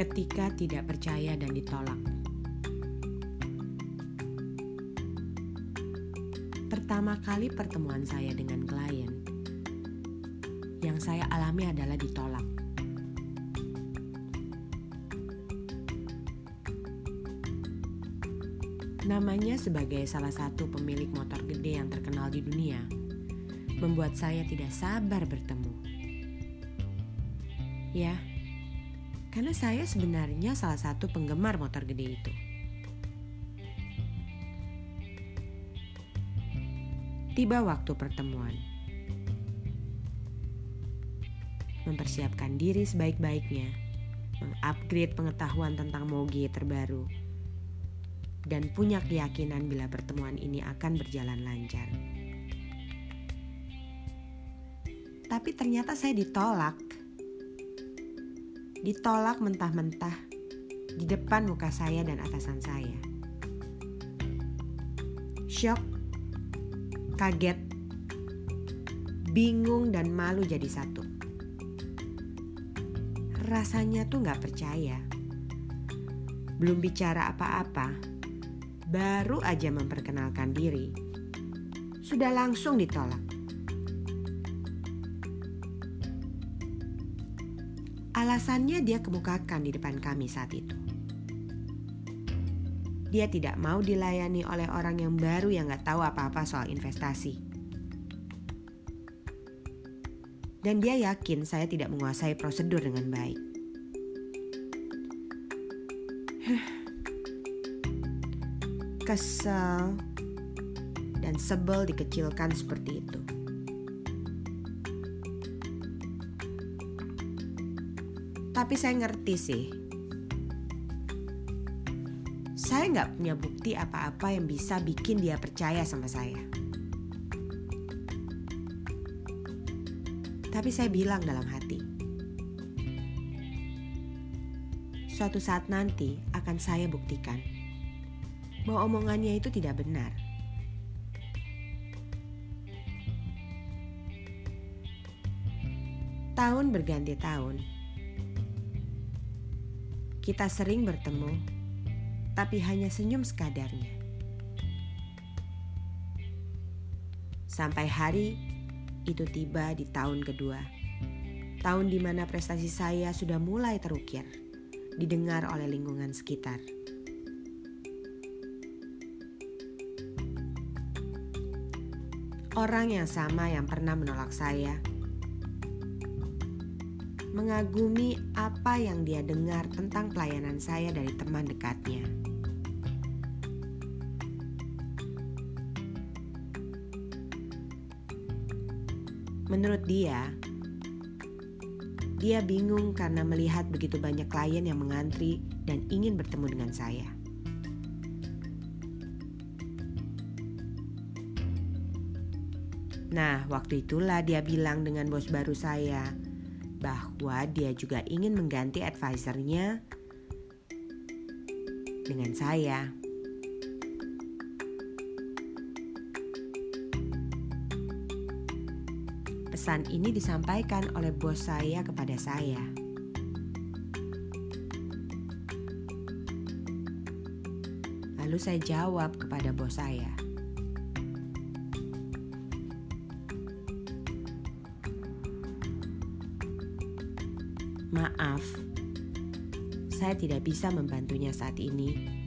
ketika tidak percaya dan ditolak. Pertama kali pertemuan saya dengan klien, yang saya alami adalah ditolak. Namanya sebagai salah satu pemilik motor gede yang terkenal di dunia, membuat saya tidak sabar bertemu. Ya, karena saya sebenarnya salah satu penggemar motor gede itu. Tiba waktu pertemuan. Mempersiapkan diri sebaik-baiknya, mengupgrade pengetahuan tentang moge terbaru, dan punya keyakinan bila pertemuan ini akan berjalan lancar. Tapi ternyata saya ditolak ditolak mentah-mentah di depan muka saya dan atasan saya. Shock, kaget, bingung dan malu jadi satu. Rasanya tuh gak percaya. Belum bicara apa-apa, baru aja memperkenalkan diri. Sudah langsung ditolak. Alasannya dia kemukakan di depan kami saat itu. Dia tidak mau dilayani oleh orang yang baru yang gak tahu apa-apa soal investasi. Dan dia yakin saya tidak menguasai prosedur dengan baik. Kesel dan sebel dikecilkan seperti itu. Tapi saya ngerti sih. Saya nggak punya bukti apa-apa yang bisa bikin dia percaya sama saya. Tapi saya bilang dalam hati, suatu saat nanti akan saya buktikan bahwa omongannya itu tidak benar. Tahun berganti tahun, kita sering bertemu, tapi hanya senyum sekadarnya. Sampai hari itu tiba di tahun kedua. Tahun di mana prestasi saya sudah mulai terukir, didengar oleh lingkungan sekitar. Orang yang sama yang pernah menolak saya mengagumi apa yang dia dengar tentang pelayanan saya dari teman dekatnya. Menurut dia, dia bingung karena melihat begitu banyak klien yang mengantri dan ingin bertemu dengan saya. Nah, waktu itulah dia bilang dengan bos baru saya, bahwa dia juga ingin mengganti advisernya dengan saya. Pesan ini disampaikan oleh bos saya kepada saya. Lalu saya jawab kepada bos saya. Maaf, saya tidak bisa membantunya saat ini